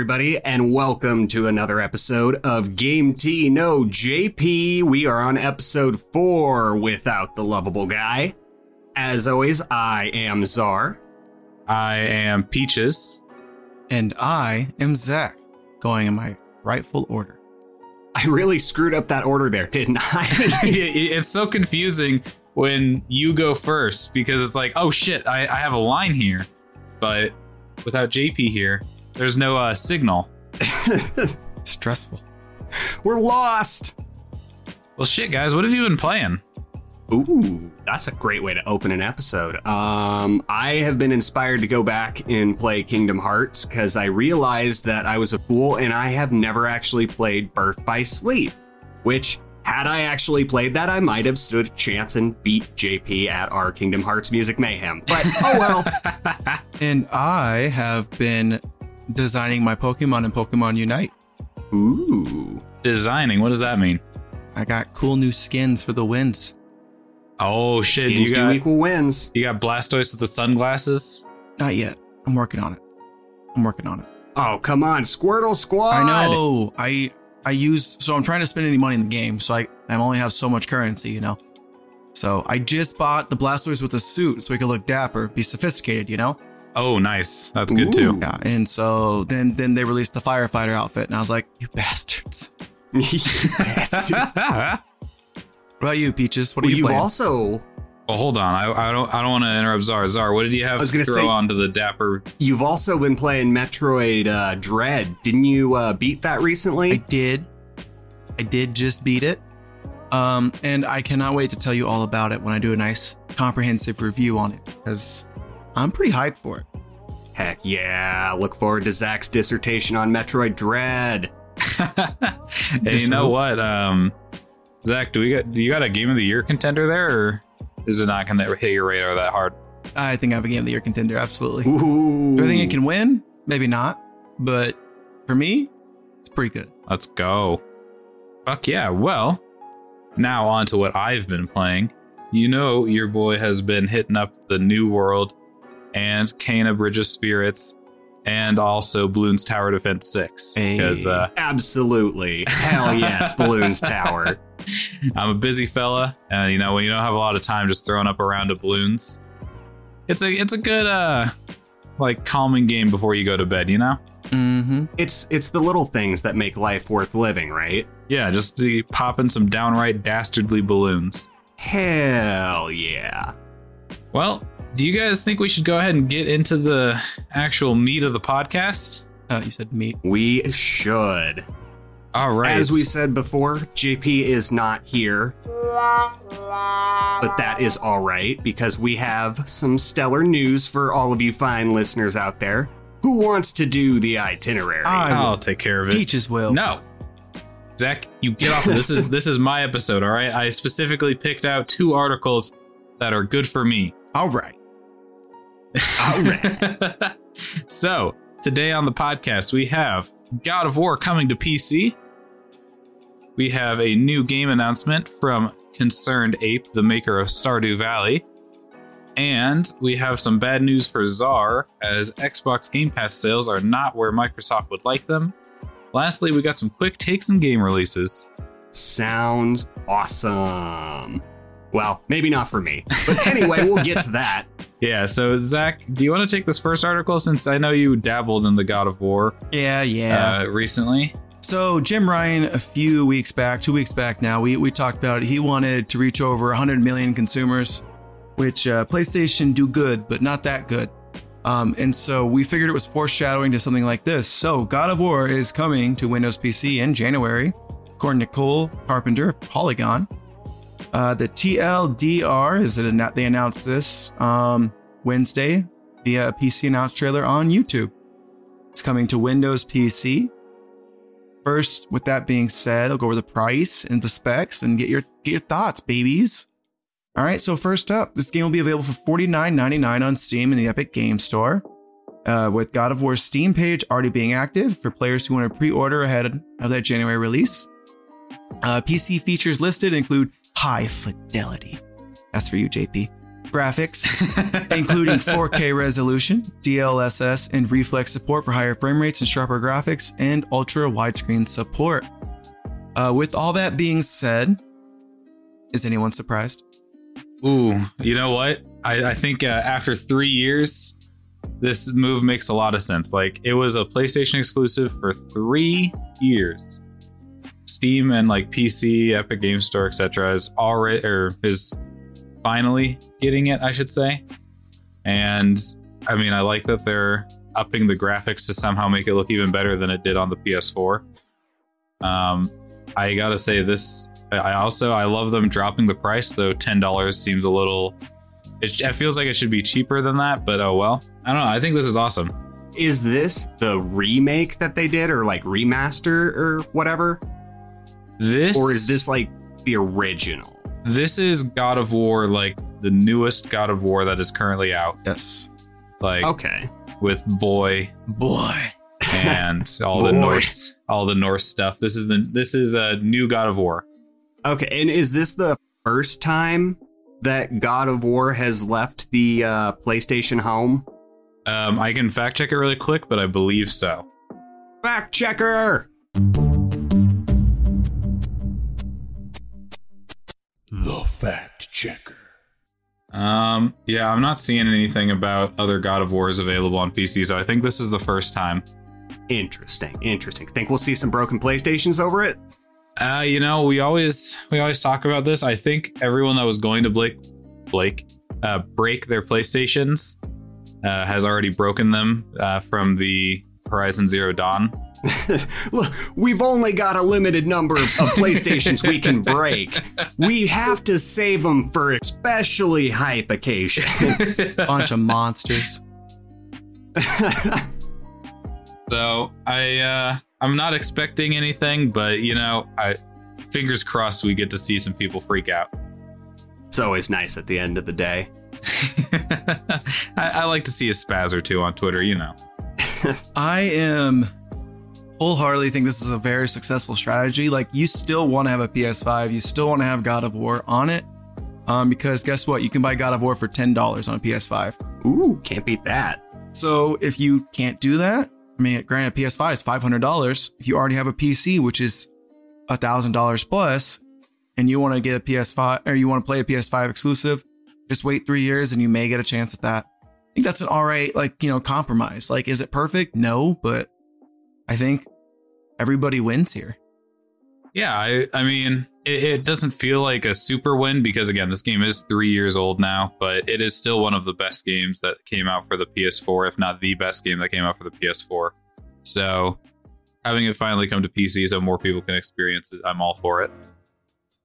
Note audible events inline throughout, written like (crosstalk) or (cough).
Everybody, and welcome to another episode of Game Tea. No JP. We are on episode four without the lovable guy. As always, I am Zar. I am Peaches. And I am Zach, going in my rightful order. I really screwed up that order there, didn't I? (laughs) (laughs) it's so confusing when you go first because it's like, oh shit, I, I have a line here, but without JP here, there's no uh, signal. (laughs) Stressful. We're lost. Well, shit, guys, what have you been playing? Ooh, that's a great way to open an episode. Um, I have been inspired to go back and play Kingdom Hearts because I realized that I was a fool and I have never actually played Birth by Sleep, which had I actually played that, I might have stood a chance and beat JP at our Kingdom Hearts Music Mayhem. But oh well. (laughs) And I have been designing my Pokemon in Pokemon Unite. Ooh. Designing, what does that mean? I got cool new skins for the wins. Oh shit, Skins you do got equal wins. you got Blastoise with the sunglasses? Not yet. I'm working on it. I'm working on it. Oh, come on, Squirtle Squad. I know. I I use so I'm trying to spend any money in the game, so I I only have so much currency, you know. So I just bought the Blastoise with a suit so he could look dapper, be sophisticated, you know. Oh, nice. That's good too. Yeah, and so then then they released the firefighter outfit, and I was like, you bastards. You (laughs) bastard. (laughs) What about you, Peaches? What are well, you you've playing? also well, hold on. I, I don't I don't want to interrupt Zar. Zar, what did you have I was gonna throw say- onto the dapper? You've also been playing Metroid uh, Dread. Didn't you uh, beat that recently? I did. I did just beat it. Um, and I cannot wait to tell you all about it when I do a nice comprehensive review on it because I'm pretty hyped for it. Heck yeah! Look forward to Zach's dissertation on Metroid Dread. (laughs) hey, you know what? Um, Zach, do we got do you got a game of the year contender there, or is it not going to hit your radar that hard? I think I have a game of the year contender, absolutely. Ooh. Do I think it can win? Maybe not. But for me, it's pretty good. Let's go. Fuck yeah. Well, now on to what I've been playing. You know, your boy has been hitting up the New World and Kena Bridge of Spirits and also Bloons Tower Defense 6. Hey. Because uh, Absolutely. Hell (laughs) yes, Bloons Tower. I'm a busy fella, and you know when you don't have a lot of time just throwing up a round of balloons, it's a it's a good uh like calming game before you go to bed. You know? Mm-hmm. It's it's the little things that make life worth living, right? Yeah, just to pop in some downright dastardly balloons. Hell yeah. Well, do you guys think we should go ahead and get into the actual meat of the podcast? Uh, you said meat. We should. All right. As we said before, JP is not here. But that is all right because we have some stellar news for all of you fine listeners out there. Who wants to do the itinerary? I I'll will. take care of it. Peaches will. No. Zach, you get off. this is this is my episode, all right? I specifically picked out two articles that are good for me. All right. All right. (laughs) so, today on the podcast, we have God of War coming to PC. We have a new game announcement from Concerned Ape, the maker of Stardew Valley. And we have some bad news for Zar, as Xbox Game Pass sales are not where Microsoft would like them. Lastly, we got some quick takes and game releases. Sounds awesome. Well, maybe not for me. But anyway, we'll get to that. (laughs) Yeah, so Zach, do you want to take this first article since I know you dabbled in the God of War Yeah, yeah. uh, recently? So Jim Ryan, a few weeks back, two weeks back now, we, we talked about it. He wanted to reach over 100 million consumers, which uh, PlayStation do good, but not that good. Um, and so we figured it was foreshadowing to something like this. So God of War is coming to Windows PC in January, according to Cole Carpenter, Polygon. Uh, the TLDR is that they announced this um, Wednesday via a PC announced trailer on YouTube. It's coming to Windows PC. First, with that being said, I'll go over the price and the specs and get your get your thoughts, babies. All right, so first up, this game will be available for $49.99 on Steam in the Epic Game Store. Uh, with God of War's Steam page already being active for players who want to pre order ahead of that January release. Uh, PC features listed include high fidelity. That's for you, JP. Graphics, (laughs) including 4K resolution, DLSS, and reflex support for higher frame rates and sharper graphics, and ultra widescreen support. Uh, with all that being said, is anyone surprised? Ooh, you know what? I, I think uh, after three years, this move makes a lot of sense. Like it was a PlayStation exclusive for three years. Steam and like PC, Epic Game Store, etc. is already or is finally getting it, I should say. And I mean, I like that they're upping the graphics to somehow make it look even better than it did on the PS4. Um, I gotta say this I also I love them dropping the price though. Ten dollars seems a little. It, it feels like it should be cheaper than that, but oh well. I don't know. I think this is awesome. Is this the remake that they did, or like remaster, or whatever? This or is this like the original? This is God of War, like the newest God of War that is currently out. Yes. Like okay, with boy, boy, and (laughs) all the Norse, all the Norse stuff. This is the this is a new God of War. Okay, and is this the first time that God of War has left the uh, PlayStation home? Um, I can fact check it really quick, but I believe so. Fact checker. Checker. Um, yeah, I'm not seeing anything about other God of Wars available on PC, so I think this is the first time. Interesting, interesting. Think we'll see some broken PlayStations over it? Uh, you know, we always we always talk about this. I think everyone that was going to Blake Blake uh, break their PlayStations uh, has already broken them uh, from the Horizon Zero Dawn. (laughs) Look, we've only got a limited number of (laughs) PlayStations we can break. We have to save them for especially hype occasions. (laughs) Bunch of monsters. so I uh I'm not expecting anything, but you know, I fingers crossed we get to see some people freak out. It's always nice at the end of the day. I, I, like to see a spaz or two on Twitter, you know. I am wholeheartedly think this is a very successful strategy. Like you still want to have a PS5, you still want to have God of War on it. Um, because guess what? You can buy God of War for ten dollars on a PS5. Ooh, can't beat that. So if you can't do that, I mean, granted, PS5 is $500. If you already have a PC, which is $1,000 plus, and you want to get a PS5 or you want to play a PS5 exclusive, just wait three years and you may get a chance at that. I think that's an all right, like, you know, compromise. Like, is it perfect? No, but I think everybody wins here. Yeah, I, I mean, it, it, doesn't feel like a super win because again, this game is three years old now, but it is still one of the best games that came out for the PS4, if not the best game that came out for the PS4. So having it finally come to PC so more people can experience it, I'm all for it.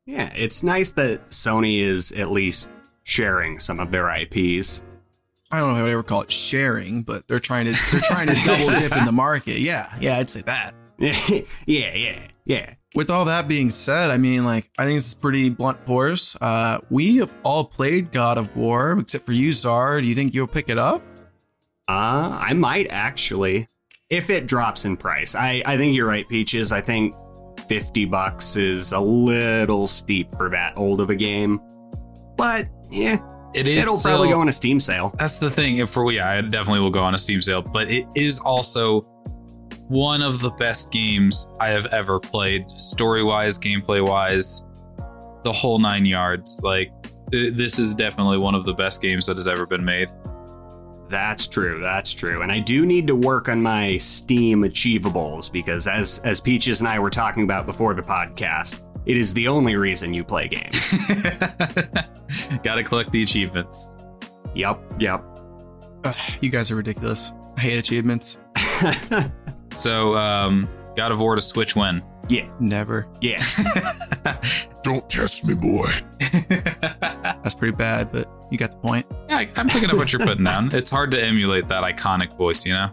Yeah, it's nice that Sony is at least sharing some of their IPs. I don't know if I would ever call it sharing, but they're trying to they're trying to (laughs) double dip in the (laughs) market. Yeah, yeah, I'd say that. (laughs) yeah, yeah, yeah with all that being said, I mean, like, I think this is pretty blunt force. Uh, we have all played God of War, except for you, Zar. Do you think you'll pick it up? Uh, I might actually. If it drops in price. I, I think you're right, Peaches. I think 50 bucks is a little steep for that old of a game. But, yeah. It is It'll probably go on a Steam sale. That's the thing. If for yeah, it definitely will go on a Steam sale, but it is also one of the best games I have ever played, story wise, gameplay wise, the whole nine yards. Like, th- this is definitely one of the best games that has ever been made. That's true. That's true. And I do need to work on my Steam achievables because as as Peaches and I were talking about before the podcast, it is the only reason you play games. (laughs) Got to collect the achievements. Yep, yep. Ugh, you guys are ridiculous. I hate achievements. (laughs) So, um, God of War to Switch when? yeah, Never. yeah. (laughs) Don't test me, boy. (laughs) That's pretty bad, but you got the point. Yeah, I- I'm picking up what you're putting down. (laughs) It's hard to emulate that iconic voice, you know?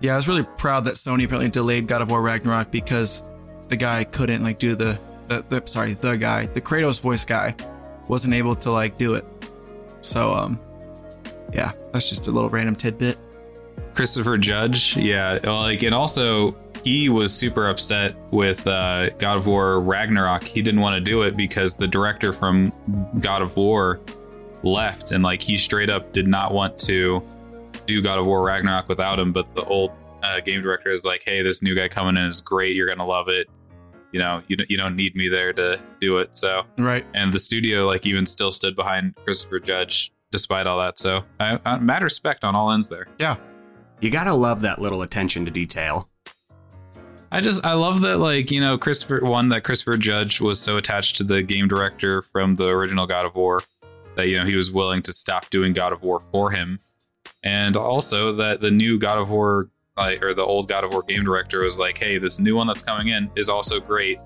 Yeah, I was really proud that Sony apparently delayed God of War Ragnarok because the guy couldn't like do the the, the sorry the guy the Kratos voice guy wasn't able to like do it. So um, yeah, that's just a little random tidbit. Christopher Judge, yeah, like, and also he was super upset with uh, God of War Ragnarok. He didn't want to do it because the director from God of War left, and like he straight up did not want to do God of War Ragnarok without him. But the old uh, game director is like, "Hey, this new guy coming in is great. You're gonna love it. You know, you you don't need me there to do it." So Right. and the studio like even still stood behind Christopher Judge despite all that. So I, I mad respect on all ends there. You gotta love that little attention to detail. I just I love that like you know Christopher one that Christopher Judge was so attached to the game director from the original God of War that you know he was willing to stop doing God of War for him, and also that the new God of War like or the old God of War game director was like, hey, this new one that's coming in is also great.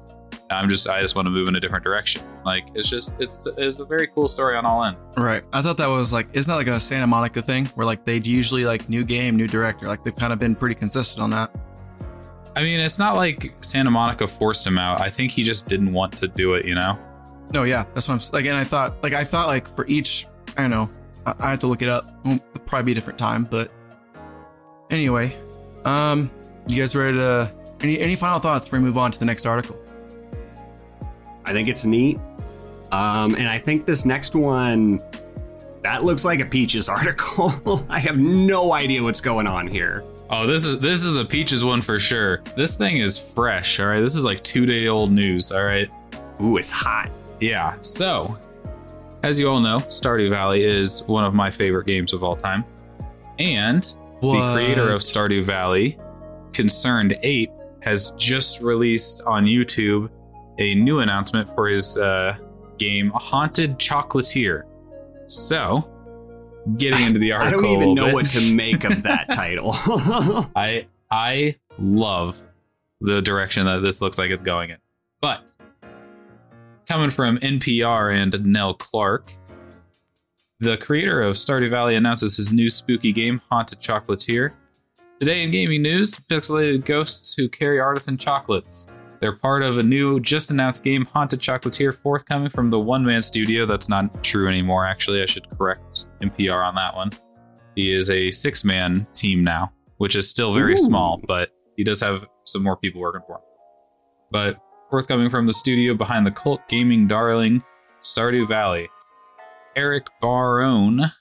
I'm just I just want to move in a different direction. Like it's just it's it's a very cool story on all ends. Right. I thought that was like isn't that like a Santa Monica thing where like they'd usually like new game, new director. Like they've kind of been pretty consistent on that. I mean, it's not like Santa Monica forced him out. I think he just didn't want to do it. You know. No, yeah, that's what I'm like. And I thought, like, I thought, like, for each, I don't know, I, I have to look it up. It'll probably be a different time, but anyway, um, you guys ready to? Any any final thoughts before we move on to the next article? I think it's neat. Um, and I think this next one, that looks like a Peaches (laughs) article. I have no idea what's going on here. Oh, this is this is a peaches one for sure. This thing is fresh. All right, this is like two day old news. All right. Ooh, it's hot. Yeah. So, as you all know, Stardew Valley is one of my favorite games of all time, and the creator of Stardew Valley, Concerned Ape, has just released on YouTube a new announcement for his uh, game Haunted Chocolatier. So, getting into the article, (laughs) I don't even know bit. what to make of that (laughs) title. (laughs) I I love the direction that this looks like it's going in. But coming from NPR and Nell Clark, the creator of Stardew Valley announces his new spooky game, Haunted Chocolatier. Today in gaming news, pixelated ghosts who carry artisan chocolates. They're part of a new, just announced game, Haunted Chocolatier, forthcoming from the one man studio. That's not true anymore, actually. I should correct NPR on that one. He is a six man team now, which is still very Ooh. small, but he does have some more people working for him. But forthcoming from the studio behind the cult gaming darling Stardew Valley, Eric Barone,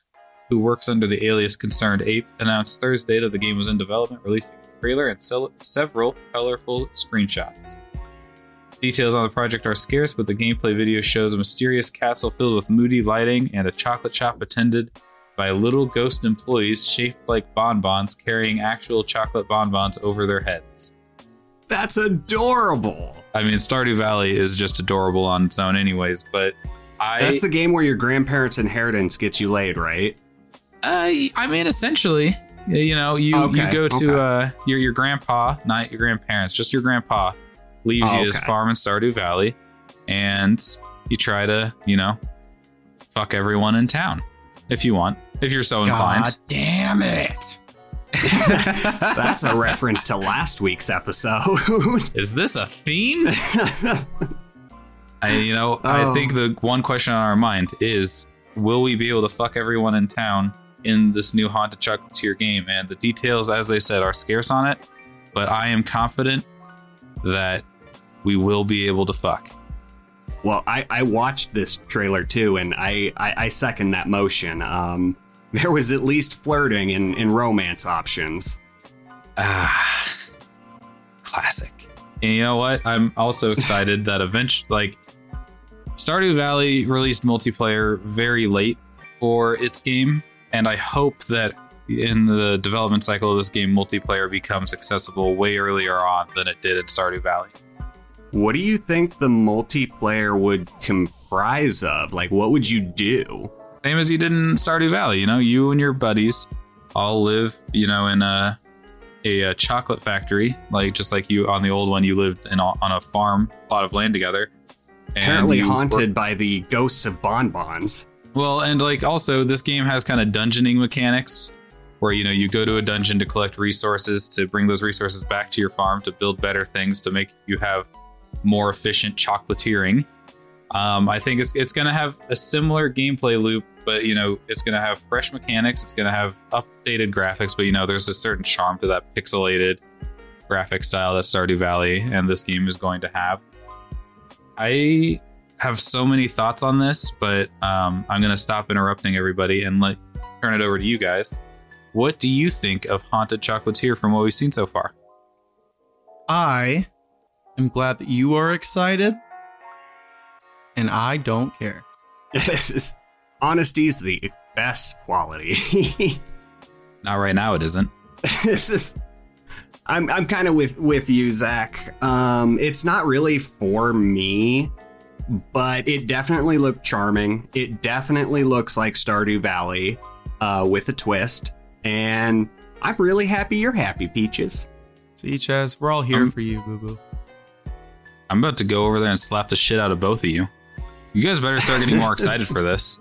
who works under the alias Concerned Ape, announced Thursday that the game was in development, releasing a trailer and several colorful screenshots. Details on the project are scarce, but the gameplay video shows a mysterious castle filled with moody lighting and a chocolate shop attended by little ghost employees shaped like bonbons carrying actual chocolate bonbons over their heads. That's adorable. I mean, Stardew Valley is just adorable on its own, anyways. But I, That's the game where your grandparents' inheritance gets you laid, right? I, I mean, essentially, you know, you Okay, you go to okay. uh, your your grandpa, not your grandparents, just your grandpa, leaves Oh, you his okay. farm in Stardew Valley, and you try to, you know, fuck everyone in town if you want, if you're so inclined. God damn it! (laughs) That's a reference to last week's episode. (laughs) Is this a theme? I, you know, I Oh. think the one question on our mind is, will we be able to fuck everyone in town in this new Haunted Chocolatier game? And the details, as they said, are scarce on it, but I am confident that we will be able to fuck. well, I, I watched this trailer too, and I, I, I second that motion. Um, (laughs) there was at least flirting and, and romance options. Ah, classic. And you know what? I'm also (laughs) excited that eventually, like, Stardew Valley released multiplayer very late for its game, and I hope that in the development cycle of this game, multiplayer becomes accessible way earlier on than it did in Stardew Valley. What do you think the multiplayer would comprise of? Like, what would you do? Same as you did in Stardew Valley. You know, you and your buddies all live, you know, in a a, a chocolate factory, like just like you on the old one. You lived in a, on a farm plot of land together. Apparently haunted by the ghosts of bonbons. Well, and like also, this game has kind of dungeoning mechanics where you know you go to a dungeon to collect resources to bring those resources back to your farm to build better things to make you have more efficient chocolatiering. Um, I think it's it's going to have a similar gameplay loop, but you know it's going to have fresh mechanics. It's going to have updated graphics, but you know there's a certain charm to that pixelated graphic style that Stardew Valley and this game is going to have. I have so many thoughts on this, but um, I'm going to stop interrupting everybody and let turn it over to you guys. What do you think of Haunted Chocolatier from what we've seen so far? I am glad that you are excited, and I don't care. (laughs) This is honesty's the best quality. (laughs) Not right now, it isn't. this is I'm I'm kind of with with you, Zach. Um, it's not really for me, but it definitely looked charming. It definitely looks like Stardew Valley, uh, with a twist, and I'm really happy you're happy, Peaches. See, Chaz, we're all here Um, for you, boo boo. I'm about to go over there and slap the shit out of both of you. You guys better start getting more (laughs) excited for this.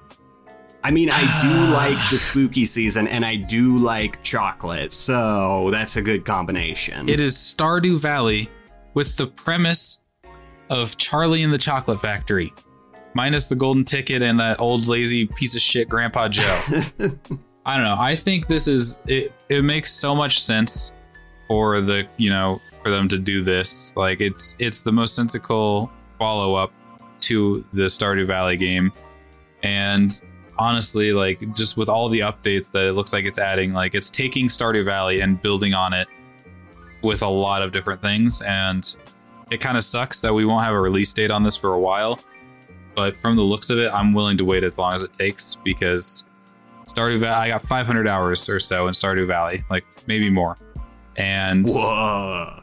I mean, I do (sighs) like the spooky season, and I do like chocolate, so that's a good combination. It is Stardew Valley with the premise of Charlie and the Chocolate Factory, minus the golden ticket and that old lazy piece of shit Grandpa Joe. (laughs) I don't know. I think this is it. It makes so much sense for the you know for them to do this. Like it's it's the most sensical follow up to the Stardew Valley game, and honestly, like just with all the updates that it looks like it's adding, like it's taking Stardew Valley and building on it with a lot of different things, and it kind of sucks that we won't have a release date on this for a while. But from the looks of it, I'm willing to wait as long as it takes because Stardew Valley. I got 500 hours or so in Stardew Valley, like maybe more. And Whoa,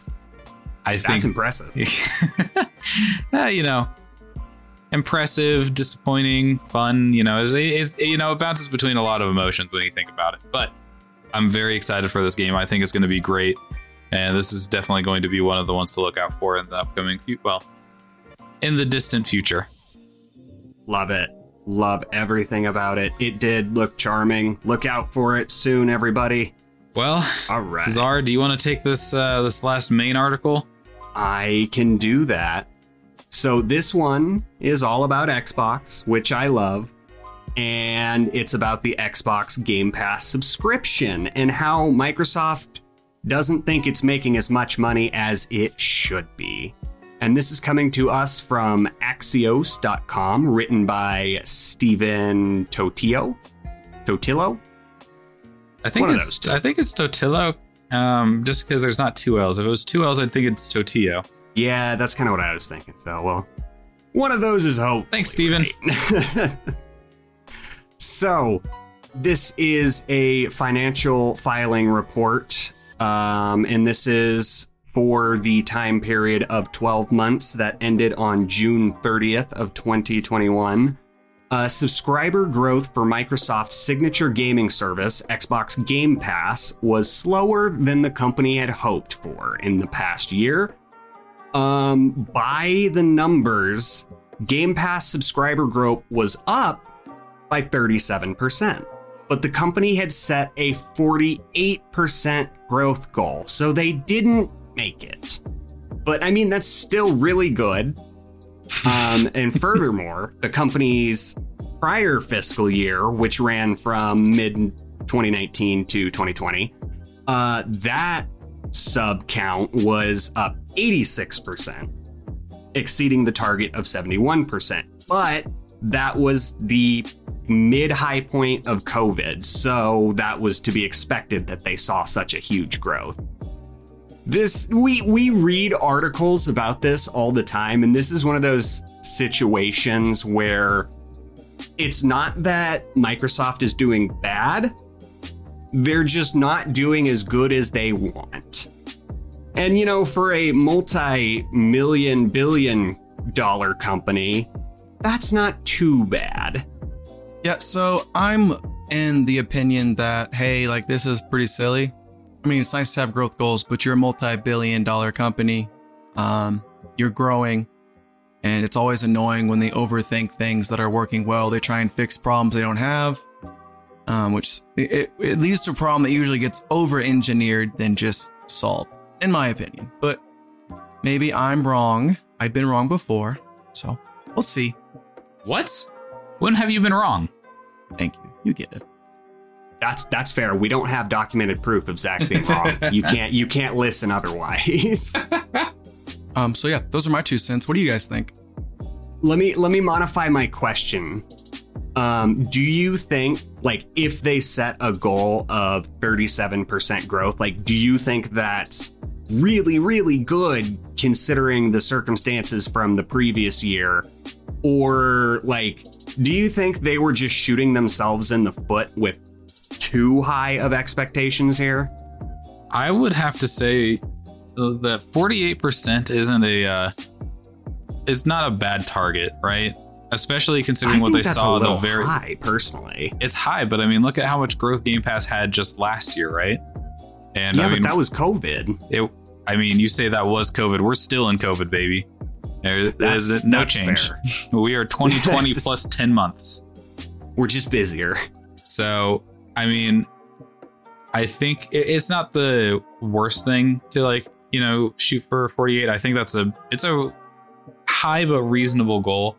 I that's think, impressive. (laughs) eh, you know, impressive, disappointing, fun. You know, is it, you know, it bounces between a lot of emotions when you think about it. But I'm very excited for this game. I think it's going to be great, and this is definitely going to be one of the ones to look out for in the upcoming, well, in the distant future. Love it. Love everything about it. It did look charming. Look out for it soon, everybody. Well, All right. Zar, do you want to take this uh, this last main article? I can do that. So this one is all about Xbox, which I love. And it's about the Xbox Game Pass subscription and how Microsoft doesn't think it's making as much money as it should be. And this is coming to us from Axios.com, written by Stephen Totilo. Totilo? I think it's. I think it's Totillo. Um, just because there's not two L's. If it was two L's, I'd think it's Totillo. Yeah, that's kind of what I was thinking. So, well, one of those is hope. Thanks, Steven. (laughs) so, this is a financial filing report, um, and this is for the time period of 12 months that ended on June 30th of 2021. Uh, subscriber growth for Microsoft's signature gaming service, Xbox Game Pass, was slower than the company had hoped for in the past year. Um, by the numbers, Game Pass subscriber growth was up by 37%. But the company had set a 48% growth goal, so they didn't make it. But I mean, that's still really good. Um, and furthermore, (laughs) the company's prior fiscal year, which ran from mid 2019 to 2020, uh, that sub count was up 86%, exceeding the target of 71%. But that was the mid high point of COVID, so that was to be expected that they saw such a huge growth. This we we read articles about this all the time and this is one of those situations where it's not that Microsoft is doing bad. They're just not doing as good as they want. And you know, for a multi-million billion dollar company, that's not too bad. Yeah, so I'm in the opinion that, hey, like this is pretty silly. I mean, it's nice to have growth goals, but you're a multi billion dollar company. Um, you're growing, and it's always annoying when they overthink things that are working well. They try and fix problems they don't have, um, which it, it leads to a problem that usually gets over engineered than just solved, in my opinion. But maybe I'm wrong. I've been wrong before, so we'll see. What? When have you been wrong? Thank you. You get it. That's that's fair. We don't have documented proof of Zach being wrong. you can't you can't listen otherwise. (laughs) Um, so yeah, those are my two cents. What do you guys think? let me let me modify my question. Um, do you think like if they set a goal of 37% growth, like do you think that's really really good considering the circumstances from the previous year or like do you think they were just shooting themselves in the foot with too high of expectations here? I would have to say uh, that 48% isn't a uh, is not a bad target, right? Especially considering I what they saw the very high personally. it's high, but I mean look at how much growth Game Pass had just last year, right? And yeah, I mean but that was COVID. it I mean you say that was COVID. We're still in COVID, baby. There, That's- there's no change. fair. (laughs) We are 2020 (laughs) Yes. plus 10 months. We're just busier. So, I mean, I think it's not the worst thing to like, you know, shoot for 48. I think that's a it's a high but reasonable goal.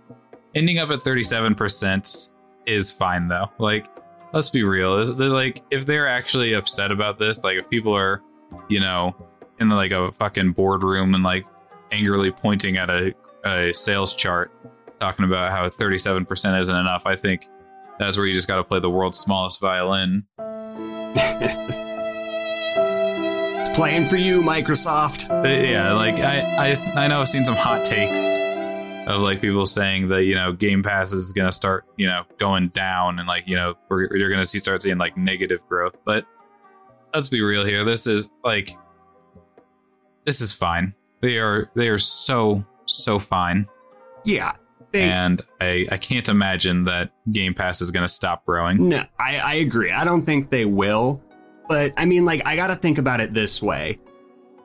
Ending up at 37% is fine though. Like, let's be real. Is like if they're actually upset about this, like if people are, you know, in like a fucking boardroom and like angrily pointing at a, a sales chart talking about how 37% isn't enough, I think that's where you just got to play the world's smallest violin. (laughs) it's playing for you, Microsoft. But yeah, like I, I, I know I've seen some hot takes of like people saying that you know Game Pass is gonna start you know going down and like you know we're, you're gonna see start seeing like negative growth. But let's be real here. This is like this is fine. They are they are so so fine, Yeah. They, and I I can't imagine that Game Pass is gonna stop growing. No, I, I agree. I don't think they will. But I mean, like, I got to think about it this way.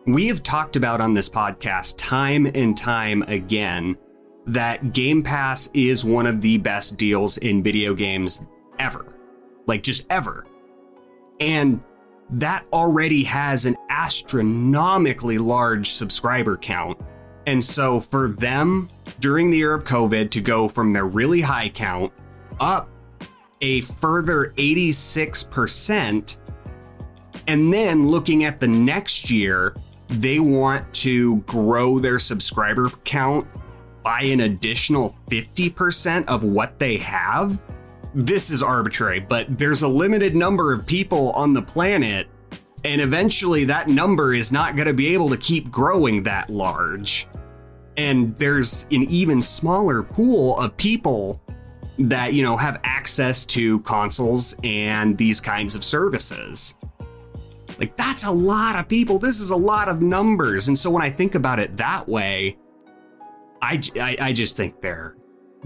We have talked about on this podcast time and time again that Game Pass is one of the best deals in video games ever. Like, just ever. And that already has an astronomically large subscriber count. And so for them during the year of COVID to go from their really high count up a further 86%. And then looking at the next year, they want to grow their subscriber count by an additional 50% of what they have. This is arbitrary, but there's a limited number of people on the planet, and eventually that number is not going to be able to keep growing that large. And there's an even smaller pool of people that you know have access to consoles and these kinds of services like that's a lot of people this is a lot of numbers and so when i think about it that way I I just think they're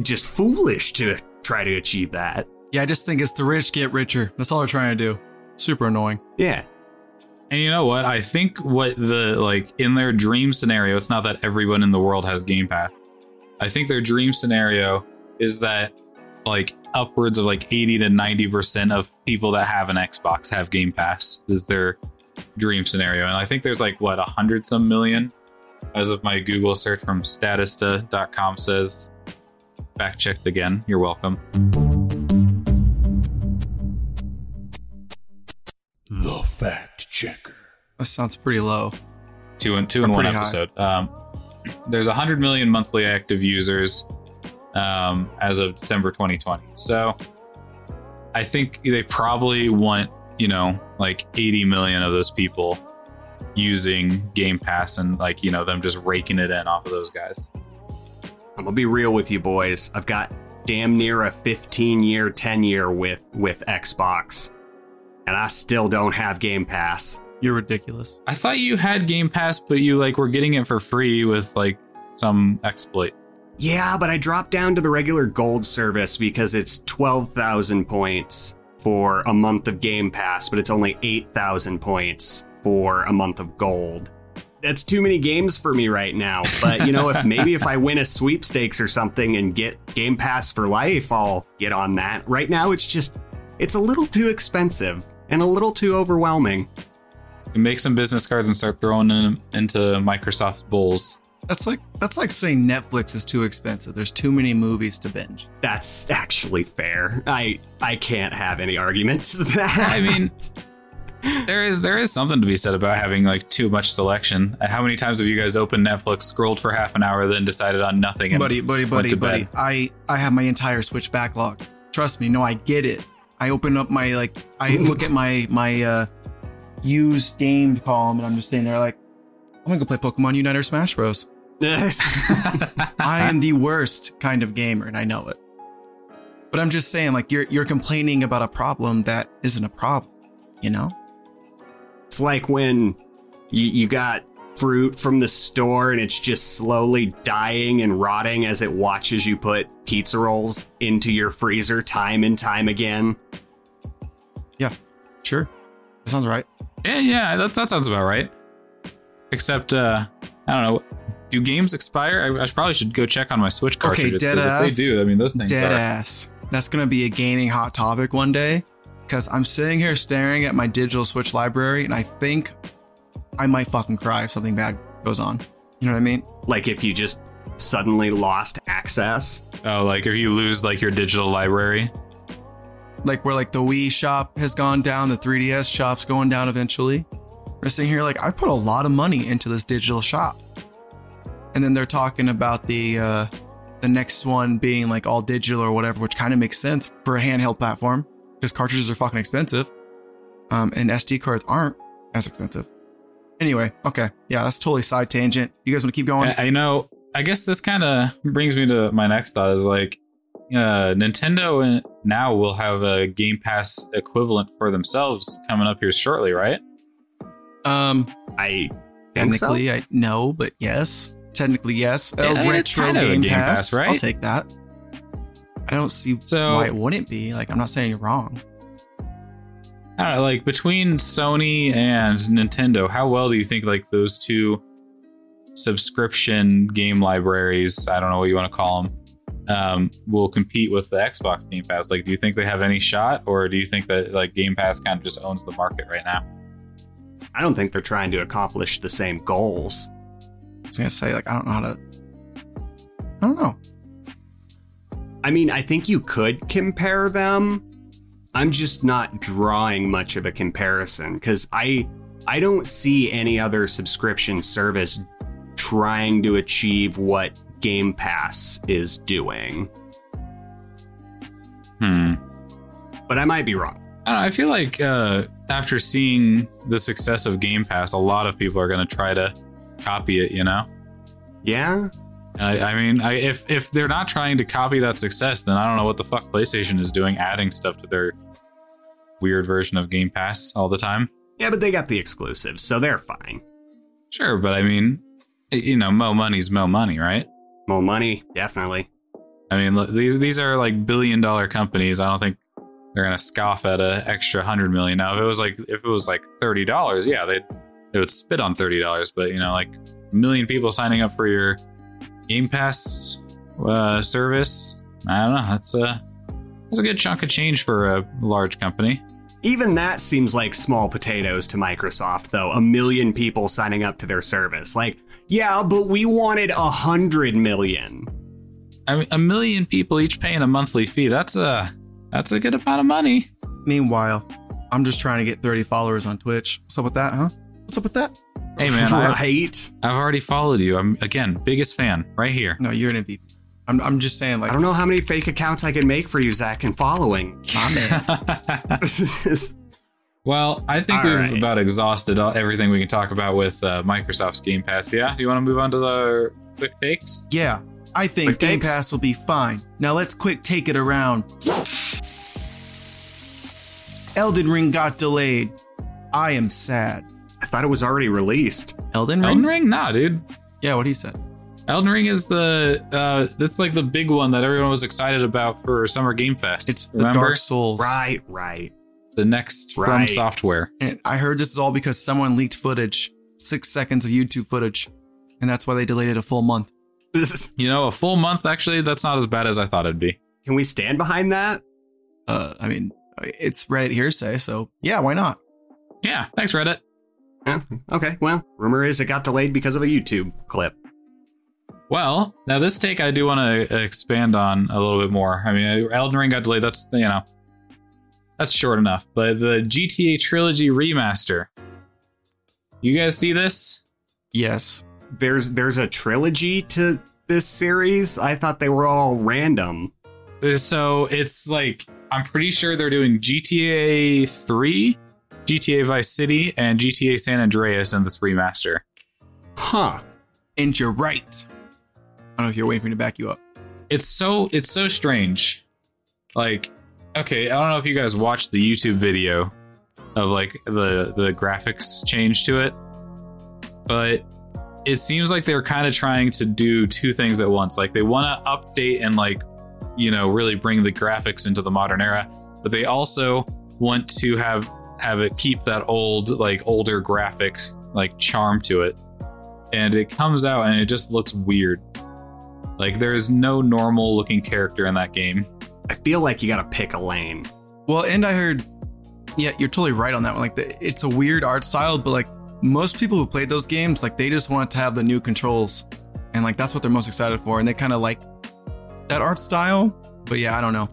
just foolish to try to achieve that Yeah, I just think it's the rich get richer. That's all they're trying to do. Super annoying. yeah And you know what? I think what the like in their dream scenario, it's not that everyone in the world has Game Pass. I think their dream scenario is that like upwards of like 80 to 90% of people that have an Xbox have Game Pass is their dream scenario. And I think there's like what, a hundred some million as of my Google search from statista.com says. Fact checked again. You're welcome. Fact checker. That sounds pretty low. two and two in Or one high. episode. Um, there's 100 million monthly active users um, as of December 2020. So I think they probably want you know like 80 million of those people using Game Pass and like you know them just raking it in off of those guys. i'm gonna be real with you boys i've got damn near a 15 year tenure with with xbox and i still don't have game pass You're ridiculous. I thought you had Game Pass, but you like were getting it for free with like some exploit. Yeah, but I dropped down to the regular gold service because it's 12,000 points for a month of Game Pass, but it's only 8,000 points for a month of gold. That's too many games for me right now. But you know, if (laughs) maybe if I win a sweepstakes or something and get Game Pass for life, I'll get on that. Right now it's just it's a little too expensive and a little too overwhelming. Make some business cards and start throwing them into Microsoft bowls. That's like that's like saying Netflix is too expensive. There's too many movies to binge. That's actually fair. I I can't have any argument to that. I mean, (laughs) there is there is something to be said about having like too much selection. How many times have you guys opened Netflix, scrolled for half an hour, then decided on nothing? And buddy, buddy, went buddy, to buddy. bed? I I have my entire Switch backlog. Trust me. No, I get it. I open up my like I look at my my uh used game column and I'm just sitting there like I'm gonna go play Pokemon Unite or Smash Bros. (laughs) I am the worst kind of gamer and I know it. But I'm just saying, like you're you're complaining about a problem that isn't a problem, you know? It's like when you, you got fruit from the store and it's just slowly dying and rotting as it watches you put pizza rolls into your freezer time and time again. Yeah, sure. That sounds right. Yeah, yeah, that, that sounds about right. Except, uh, I don't know. Do games expire? I, I probably should go check on my Switch Okay, cartridges. 'cause dead if they do, I mean, those things Dead are. ass. That's gonna be a gaming hot topic one day. Cause I'm sitting here staring at my digital Switch library and I think I might fucking cry if something bad goes on. You know what I mean? Like if you just suddenly lost access. Oh, like if you lose like your digital library. Like where like the Wii shop has gone down, the 3DS shop's going down eventually. We're sitting here like I put a lot of money into this digital shop. And then they're talking about the uh the next one being like all digital or whatever, which kind of makes sense for a handheld platform because cartridges are fucking expensive. Um, and SD cards aren't as expensive. Anyway, okay. Yeah, that's totally side tangent. You guys want to keep going? I, I know. I guess this kind of brings me to my next thought is like, uh, Nintendo and now will have a Game Pass equivalent for themselves coming up here shortly, right? Um, I think so. technically, I no, but yes. Technically, yes. Yeah, a it's retro kind of a game, Game pass, Pass, right? I'll take that. I don't see So- why it wouldn't be. Like, I'm not saying you're wrong. I don't know, like between Sony and Nintendo, how well do you think like those two subscription game libraries, I don't know what you want to call them, um, will compete with the Xbox Game Pass? Like, do you think they have any shot, or do you think that like Game Pass kind of just owns the market right now? I don't think they're trying to accomplish the same goals. I was gonna say, like, I don't know how to. I don't know. I mean, I think you could compare them. I'm just not drawing much of a comparison because I I don't see any other subscription service trying to achieve what Game Pass is doing. Hmm. But I might be wrong. I. I feel like uh, after seeing the success of Game Pass, a lot of people are going to try to copy it. You know, Yeah? I, I mean, I, if if they're not trying to copy that success, then I don't know what the fuck PlayStation is doing, adding stuff to their weird version of Game Pass all the time. Yeah, but they got the exclusives, so they're fine. Sure, but I mean, you know, mo money's mo money, right? Mo money, definitely. I mean, look, these these are like billion dollar companies. I don't think they're gonna scoff at a extra hundred million. Now, if it was like if it was like thirty dollars, yeah, they they would spit on thirty dollars. But you know, like a million people signing up for your Game Pass uh, service, I don't know. That's a that's a good chunk of change for a large company. Even that seems like small potatoes to Microsoft, though. A million people signing up to their service. Like, yeah, but we wanted a hundred million. I mean, a million people each paying a monthly fee. That's a that's a good amount of money. Meanwhile, I'm just trying to get 30 followers on Twitch. What's up with that, huh? What's up with that? Hey man, (laughs) I, right? I've already followed you. I'm again biggest fan right here. No, you're an MVP. I'm, I'm just saying, like, I don't know how many fake accounts I can make for you, Zach, and following. (laughs) my man. (laughs) well, I think All we've right. about exhausted all, everything we can talk about with uh, Microsoft's Game Pass. Yeah, do you want to move on to the quick takes? yeah, I think Quick Game takes? Pass will be fine. Now let's quick take it around. Elden Ring got delayed. I am sad. I thought it was already released. Elden Ring? Elden Ring? Nah, dude. Yeah, what he said. Elden Ring is the uh that's like the big one that everyone was excited about for Summer Game Fest. It's the Remember? Dark Souls. Right, right. the next FromSoftware. And I heard this is all because someone leaked footage, six seconds of YouTube footage, and that's why they delayed it a full month. This (laughs) is, You know, a full month actually, that's not as bad as I thought it'd be. can we stand behind that? Uh, I mean, it's Reddit hearsay, so yeah, why not? Yeah, thanks Reddit. Yeah, okay, well, rumor is it got delayed because of a YouTube clip. Well, now this take I do want to expand on a little bit more. I mean, Elden Ring got delayed. That's you know, that's short enough. But the GTA trilogy remaster. You guys see this? Yes. There's there's a trilogy to this series. I thought they were all random. So it's like I'm pretty sure they're doing GTA 3, GTA Vice City, and GTA San Andreas in this remaster. Huh. And you're right. I don't know if you're waiting for me to back you up. It's so it's so strange. Like, okay, I don't know if you guys watched the YouTube video of like the the graphics change to it, but it seems like they're kind of trying to do two things at once. Like they want to update and like you know really bring the graphics into the modern era, but they also want to have have it keep that old like older graphics like charm to it. And it comes out and it just looks weird. Like there's no normal looking character in that game. I feel like you gotta pick a lane. Well, and I heard, yeah, you're totally right on that one. Like, the, it's a weird art style, but like most people who played those games, like they just want to have the new controls, and like that's what they're most excited for, and they kind of like that art style. But yeah, I don't know.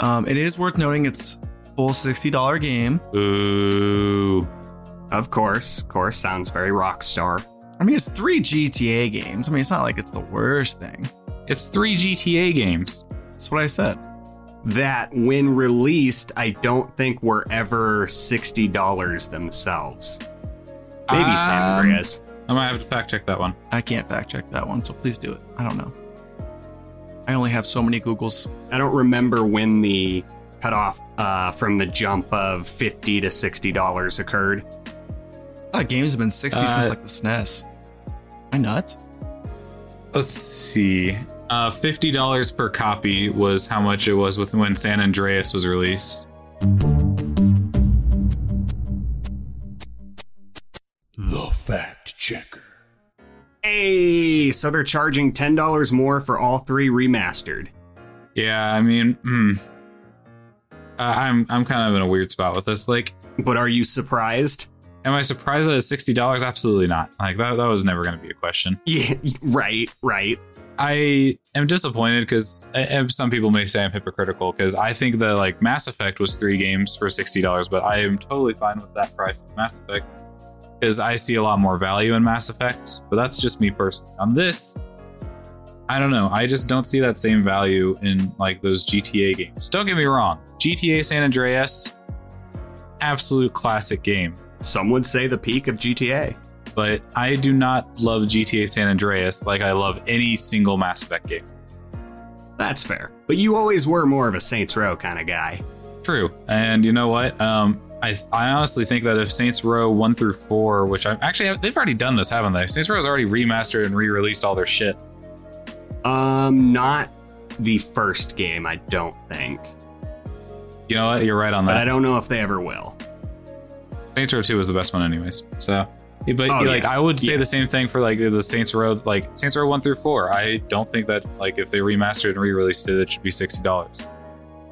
Um, it is worth noting it's full sixty dollar game. Ooh. Of course, of course, sounds very rock star. I mean, it's three GTA games. I mean, it's not like it's the worst thing. It's three GTA games. That's what I said. That when released, I don't think were ever sixty dollars themselves. Maybe San Um, Andreas. I might have to fact check that one. I can't fact check that one, so please do it. I don't know. I only have so many Googles. I don't remember when the cutoff uh, from the jump of fifty to sixty dollars occurred. That games have been sixty Uh, since like the SNES. Am I nuts? Let's see. Uh, fifty dollars per copy was how much it was with when San Andreas was released. The Fact Checker. Hey, so they're charging ten dollars more for all three remastered. Yeah, I mean, hmm. Uh, I'm I'm kind of in a weird spot with this. Like, But are you surprised? am I surprised that it's sixty dollars? Absolutely not. Like that that was never going to be a question. Yeah, (laughs) right, right. I am disappointed because some people may say I'm hypocritical because I think that like Mass Effect was three games for sixty dollars, but I am totally fine with that price of Mass Effect because I see a lot more value in Mass Effect. But that's just me personally. On this, I don't know. I just don't see that same value in like those GTA games. Don't get me wrong, GTA San Andreas, absolute classic game. Some would say the peak of GTA. But I do not love GTA San Andreas like I love any single Mass Effect game. That's fair. But you always were more of a Saints Row kind of guy. True. And you know what? Um, I I honestly think that if Saints Row one through four, which I actually they've already done this, haven't they? Saints Row has already remastered and re-released all their shit. Um, not the first game, I don't think. You know what? You're right on that. But I don't know if they ever will. Saints Row two was the best one, anyways. So, but Oh, like yeah. I would say Yeah. the same thing for like the Saints Row, like Saints Row one through four. I don't think that like if they remastered and re-released it, it should be sixty dollars.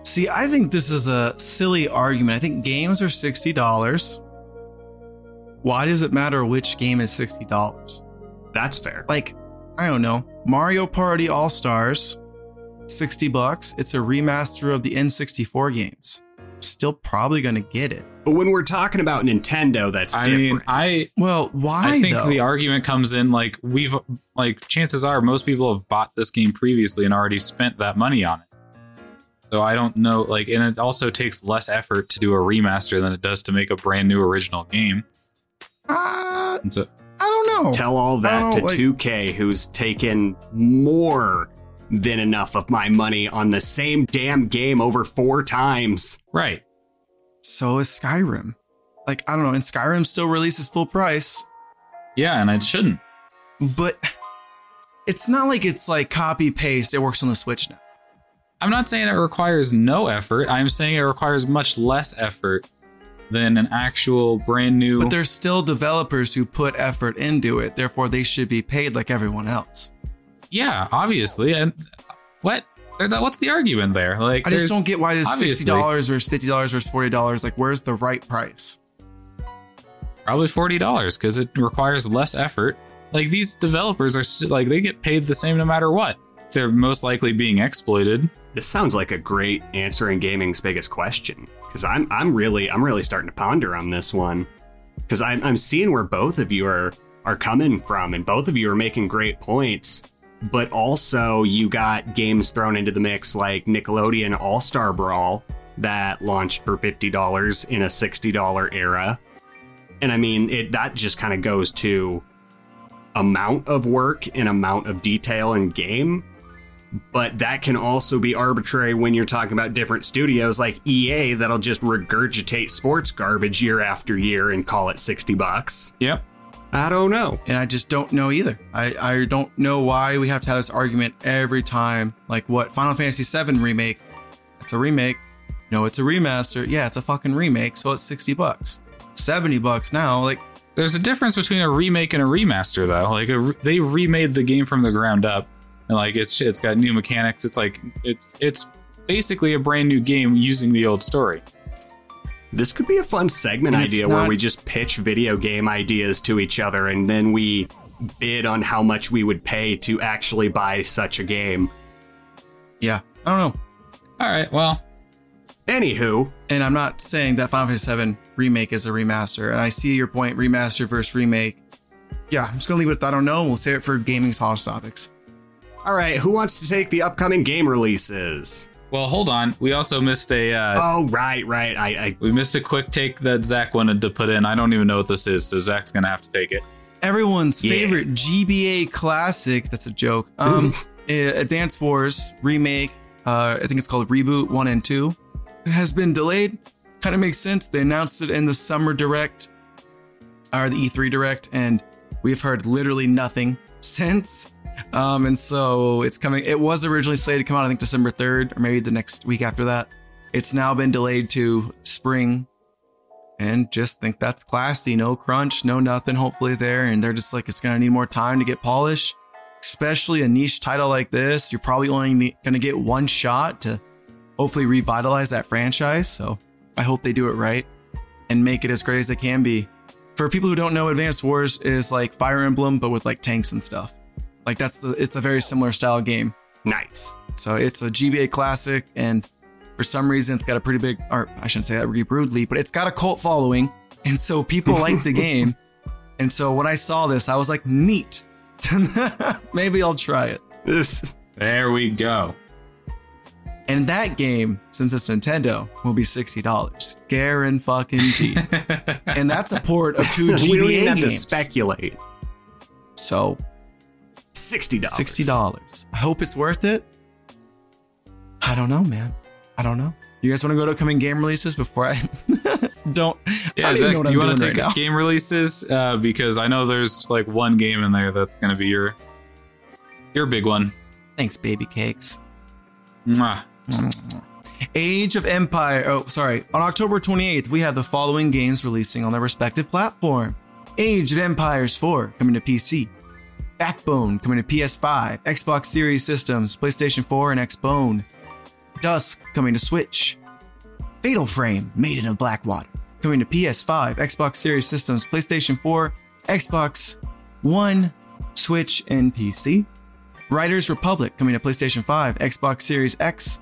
See, I think this is a silly argument. I think games are sixty dollars. Why does it matter which game is sixty dollars? That's fair. Like, I don't know, Mario Party All Stars, sixty bucks. It's a remaster of the N64 games. Still probably gonna get it. But when we're talking about Nintendo, that's I different. mean, I Well, why I think though? the argument comes in like we've like chances are most people have bought this game previously and already spent that money on it. So I don't know like and it also takes less effort to do a remaster than it does to make a brand new original game. Uh, And so I don't know. Tell all that to like- 2K, who's taken more than enough of my money on the same damn game over four times. right. so is Skyrim. Like, I don't know, and Skyrim still releases full price, Yeah, and it shouldn't. but it's not like it's like copy paste. It works on the Switch now. I'm not saying it requires no effort. I'm saying it requires much less effort than an actual brand new. But there's still developers who put effort into it. Therefore, they should be paid like everyone else. yeah, obviously. And what? What's the argument there? Like, I just don't get why this obviously- sixty dollars versus fifty dollars versus forty dollars. Like, where's the right price? Probably forty dollars because it requires less effort. Like these developers are st- like they get paid the same no matter what. They're most likely being exploited. This sounds like a great answering gaming's biggest question because I'm I'm really I'm really starting to ponder on this one. Because I'm I'm seeing where both of you are are coming from and both of you are making great points, but also you got games thrown into the mix like Nickelodeon All Star Brawl that launched for fifty dollars in a sixty dollar era, and I mean it that just kind of goes to amount of work and amount of detail in game but that can also be arbitrary when you're talking about different studios like EA that'll just regurgitate sports garbage year after year and call it 60 bucks. Yep. I don't know. And I just don't know either. I, I don't know why we have to have this argument every time. Like what Final Fantasy VII remake? It's a remake. No, it's a remaster. Yeah, it's a fucking remake, so it's sixty bucks. Seventy bucks now. Like There's a difference between a remake and a remaster, though. Like a, they remade the game from the ground up, and like it's it's got new mechanics. It's like it, it's basically a brand new game using the old story. This could be a fun segment And it's idea where we just pitch video game ideas to each other and then we bid on how much we would pay to actually buy such a game. yeah, I don't know. All right. Well, Anywho, And I'm not saying that Final Fantasy VII remake is a remaster. And I see your point, remaster versus remake. Yeah, I'm just gonna leave it. With, I don't know. We'll save it for gaming's hot topics. All right, who wants to take the upcoming game releases? well, hold on. We also missed a uh, Oh, right, right. I, I we missed a quick take that Zach wanted to put in. I don't even know what this is, so Zach's gonna have to take it. Everyone's Yeah. favorite GBA classic. That's a joke. Um, (laughs) eh, Advance Wars remake. Uh, I think it's called Reboot One and Two. It has been delayed. Kind of makes sense. They announced it in the summer direct, or the E3 direct, and we've heard literally nothing since. Um, and so it's coming. It was originally slated to come out, I think, December 3rd, or maybe the next week after that. It's now been delayed to spring and just think that's classy. No crunch, no nothing, hopefully there. And they're just like, it's going to need more time to get polished, especially a niche title like this. You're probably only going to get one shot to hopefully revitalize that franchise. So I hope they do it right and make it as great as they can be. For people who don't know, Advanced Wars is like Fire Emblem, but with like tanks and stuff. Like that's the, it's a very similar style game. nice. So it's a GBA classic, and for some reason, it's got a pretty big, or I shouldn't say that rudely, but it's got a cult following, (laughs) and so people like the (laughs) game. And so when I saw this, I was like, neat. (laughs) Maybe I'll try it. This There we go. And that game, since it's Nintendo, will be sixty dollars, guaranteed. and that's a port of two GBA we don't even have to speculate. so Sixty dollars. sixty dollars. I hope it's worth it. I don't know, man. I don't know. You guys want to go to upcoming game releases before I (laughs) don't? Yeah, I don't Zach, know what do you I'm want to take right game releases? Uh, because I know there's like one game in there that's gonna be your your big one. Thanks, baby cakes. Mwah. Age of Empire. Oh, sorry. On October 28th, we have the following games releasing on their respective platform Age of Empires 4 coming to PC, Backbone coming to PS5, Xbox Series systems, PlayStation 4, and Xbone, Dusk coming to Switch, Fatal Frame Maiden of Blackwater coming to PS5, Xbox Series systems, PlayStation 4, Xbox One, Switch, and PC. Riders Republic coming to PlayStation 5, Xbox Series X,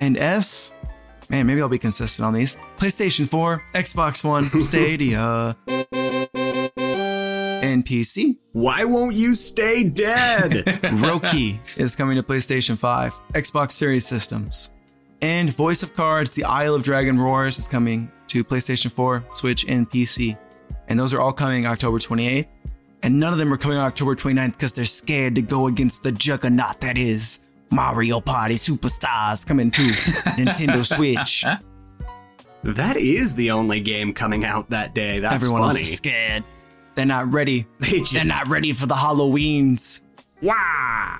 and S. Man, maybe I'll be consistent on these. PlayStation 4, Xbox One, (laughs) Stadia, and PC. Why won't you stay dead? (laughs) Roki is coming to PlayStation 5, Xbox Series systems. And Voice of Cards, The Isle of Dragon Roars is coming to PlayStation 4, Switch, and PC. And those are all coming October 28th. And none of them are coming on October 29th because they're scared to go against the juggernaut that is Mario Party Superstars coming to (laughs) Nintendo Switch. that is the only game coming out that day. That's Everyone funny. else is scared. They're not ready. (laughs) They just They're not ready for the Halloweens. Wah!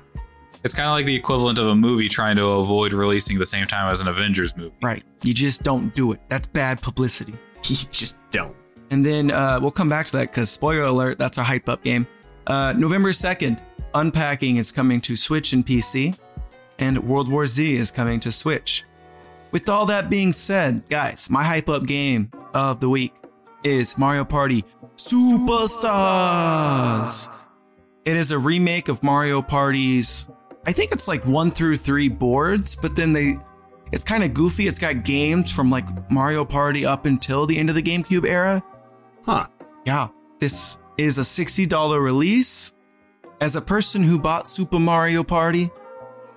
It's kind of like the equivalent of a movie trying to avoid releasing the same time as an Avengers movie. Right. You just don't do it. That's bad publicity. (laughs) You just don't. And then uh, we'll come back to that because spoiler alert, that's our hype up game. Uh, November 2nd, Unpacking is coming to Switch and PC, and World War Z is coming to Switch. With all that being said, guys, my hype up game of the week is Mario Party Superstars. It is a remake of Mario Party's, I think it's like one through three boards, but then they, it's kind of goofy. It's got games from like Mario Party up until the end of the GameCube era. Huh. Yeah, this is a $60 release. As a person who bought Super Mario Party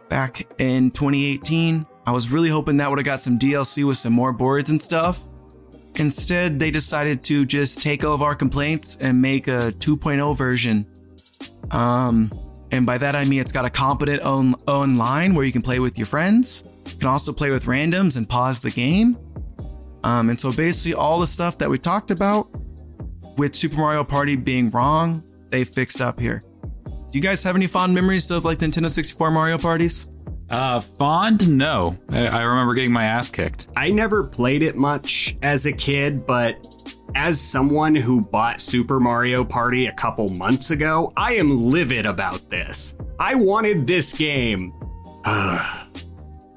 back in 2018, I was really hoping that would have got some DLC with some more boards and stuff. Instead, they decided to just take all of our complaints and make a 2.0 version. Um, and by that I mean it's got a competent on- online where you can play with your friends. You can also play with randoms and pause the game. Um, and so basically all the stuff that we talked about with Super Mario Party being wrong, they fixed up here. Do you guys have any fond memories of like Nintendo 64 Mario parties? Uh, fond? No. I, I remember getting my ass kicked. I never played it much as a kid, but as someone who bought Super Mario Party a couple months ago, I am livid about this. I wanted this game. (sighs) oh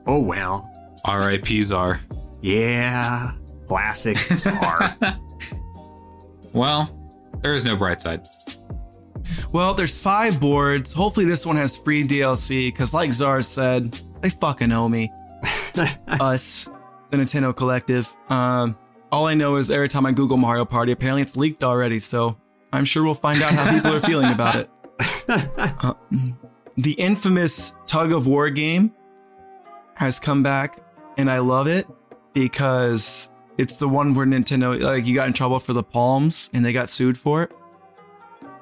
well. R.I.P. Zar. Yeah. Classic Zar. (laughs) Well, there is no bright side. Well, there's five boards. Hopefully, this one has free DLC because, like Zar said, they fucking owe me. (laughs) Us, the Nintendo Collective. Um, all I know is every time I Google Mario Party, apparently it's leaked already. So I'm sure we'll find out how people are feeling about it. (laughs) Uh, the infamous tug of war game has come back, and I love it because it's the one where Nintendo like you got in trouble for the palms and they got sued for it.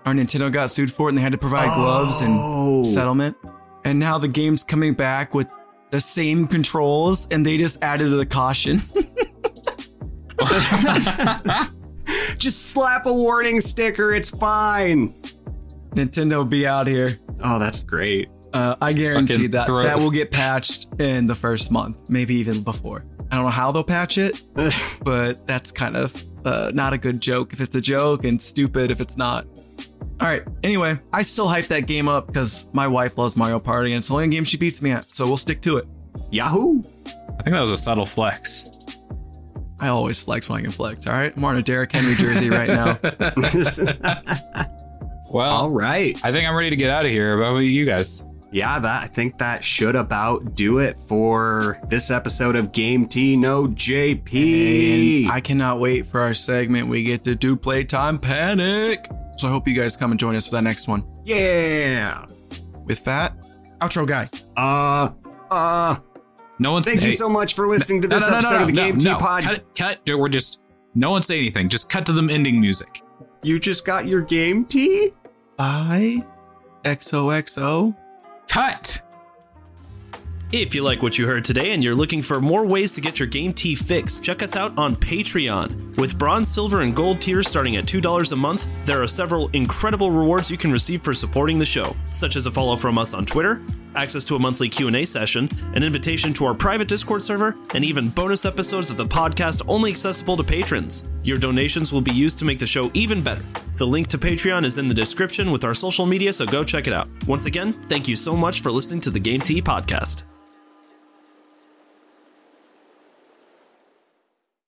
Or Nintendo got sued for it and they had to provide gloves Oh. and settlement. And now the game's coming back with the same controls and they just added the caution. (laughs) Just slap a warning sticker, it's fine. Nintendo be out here. Oh, that's great. Uh, I guarantee Fucking that throw- that will get patched in the first month, maybe even before. I don't know how they'll patch it, (laughs) but that's kind of uh, not a good joke if it's a joke and stupid if it's not. All right. Anyway, I still hype that game up because my wife loves Mario Party and it's the only game she beats me at, so we'll stick to it. Yahoo! I think that was a subtle flex. I always flex when I can flex. All right, I'm wearing a Derrick Henry jersey right now. (laughs) (laughs) Well, All right. I think I'm ready to get out of here. About you guys? Yeah, that I think that should about do it for this episode of Game Tea No JP. And I cannot wait for our segment. We get to do playtime panic. So I hope you guys come and join us for that next one. yeah. With that, outro guy. Uh uh No one's. thank you so much for listening to this no, no, episode no, of the no, Game Tea no. Pod. Cut, cut. We're just. No one say anything. Just cut to them ending music. You just got your Game Tea? I XOXO. Cut. If you like what you heard today and you're looking for more ways to get your game tea fix, check us out on Patreon. With bronze, silver, and gold tiers starting at $2 a month, there are several incredible rewards you can receive for supporting the show, such as a follow from us on Twitter, access to a monthly Q&A session, an invitation to our private Discord server, and even bonus episodes of the podcast only accessible to patrons. Your donations will be used to make the show even better. The link to Patreon is in the description with our social media, so go check it out. Once again, thank you so much for listening to the Game Tea podcast.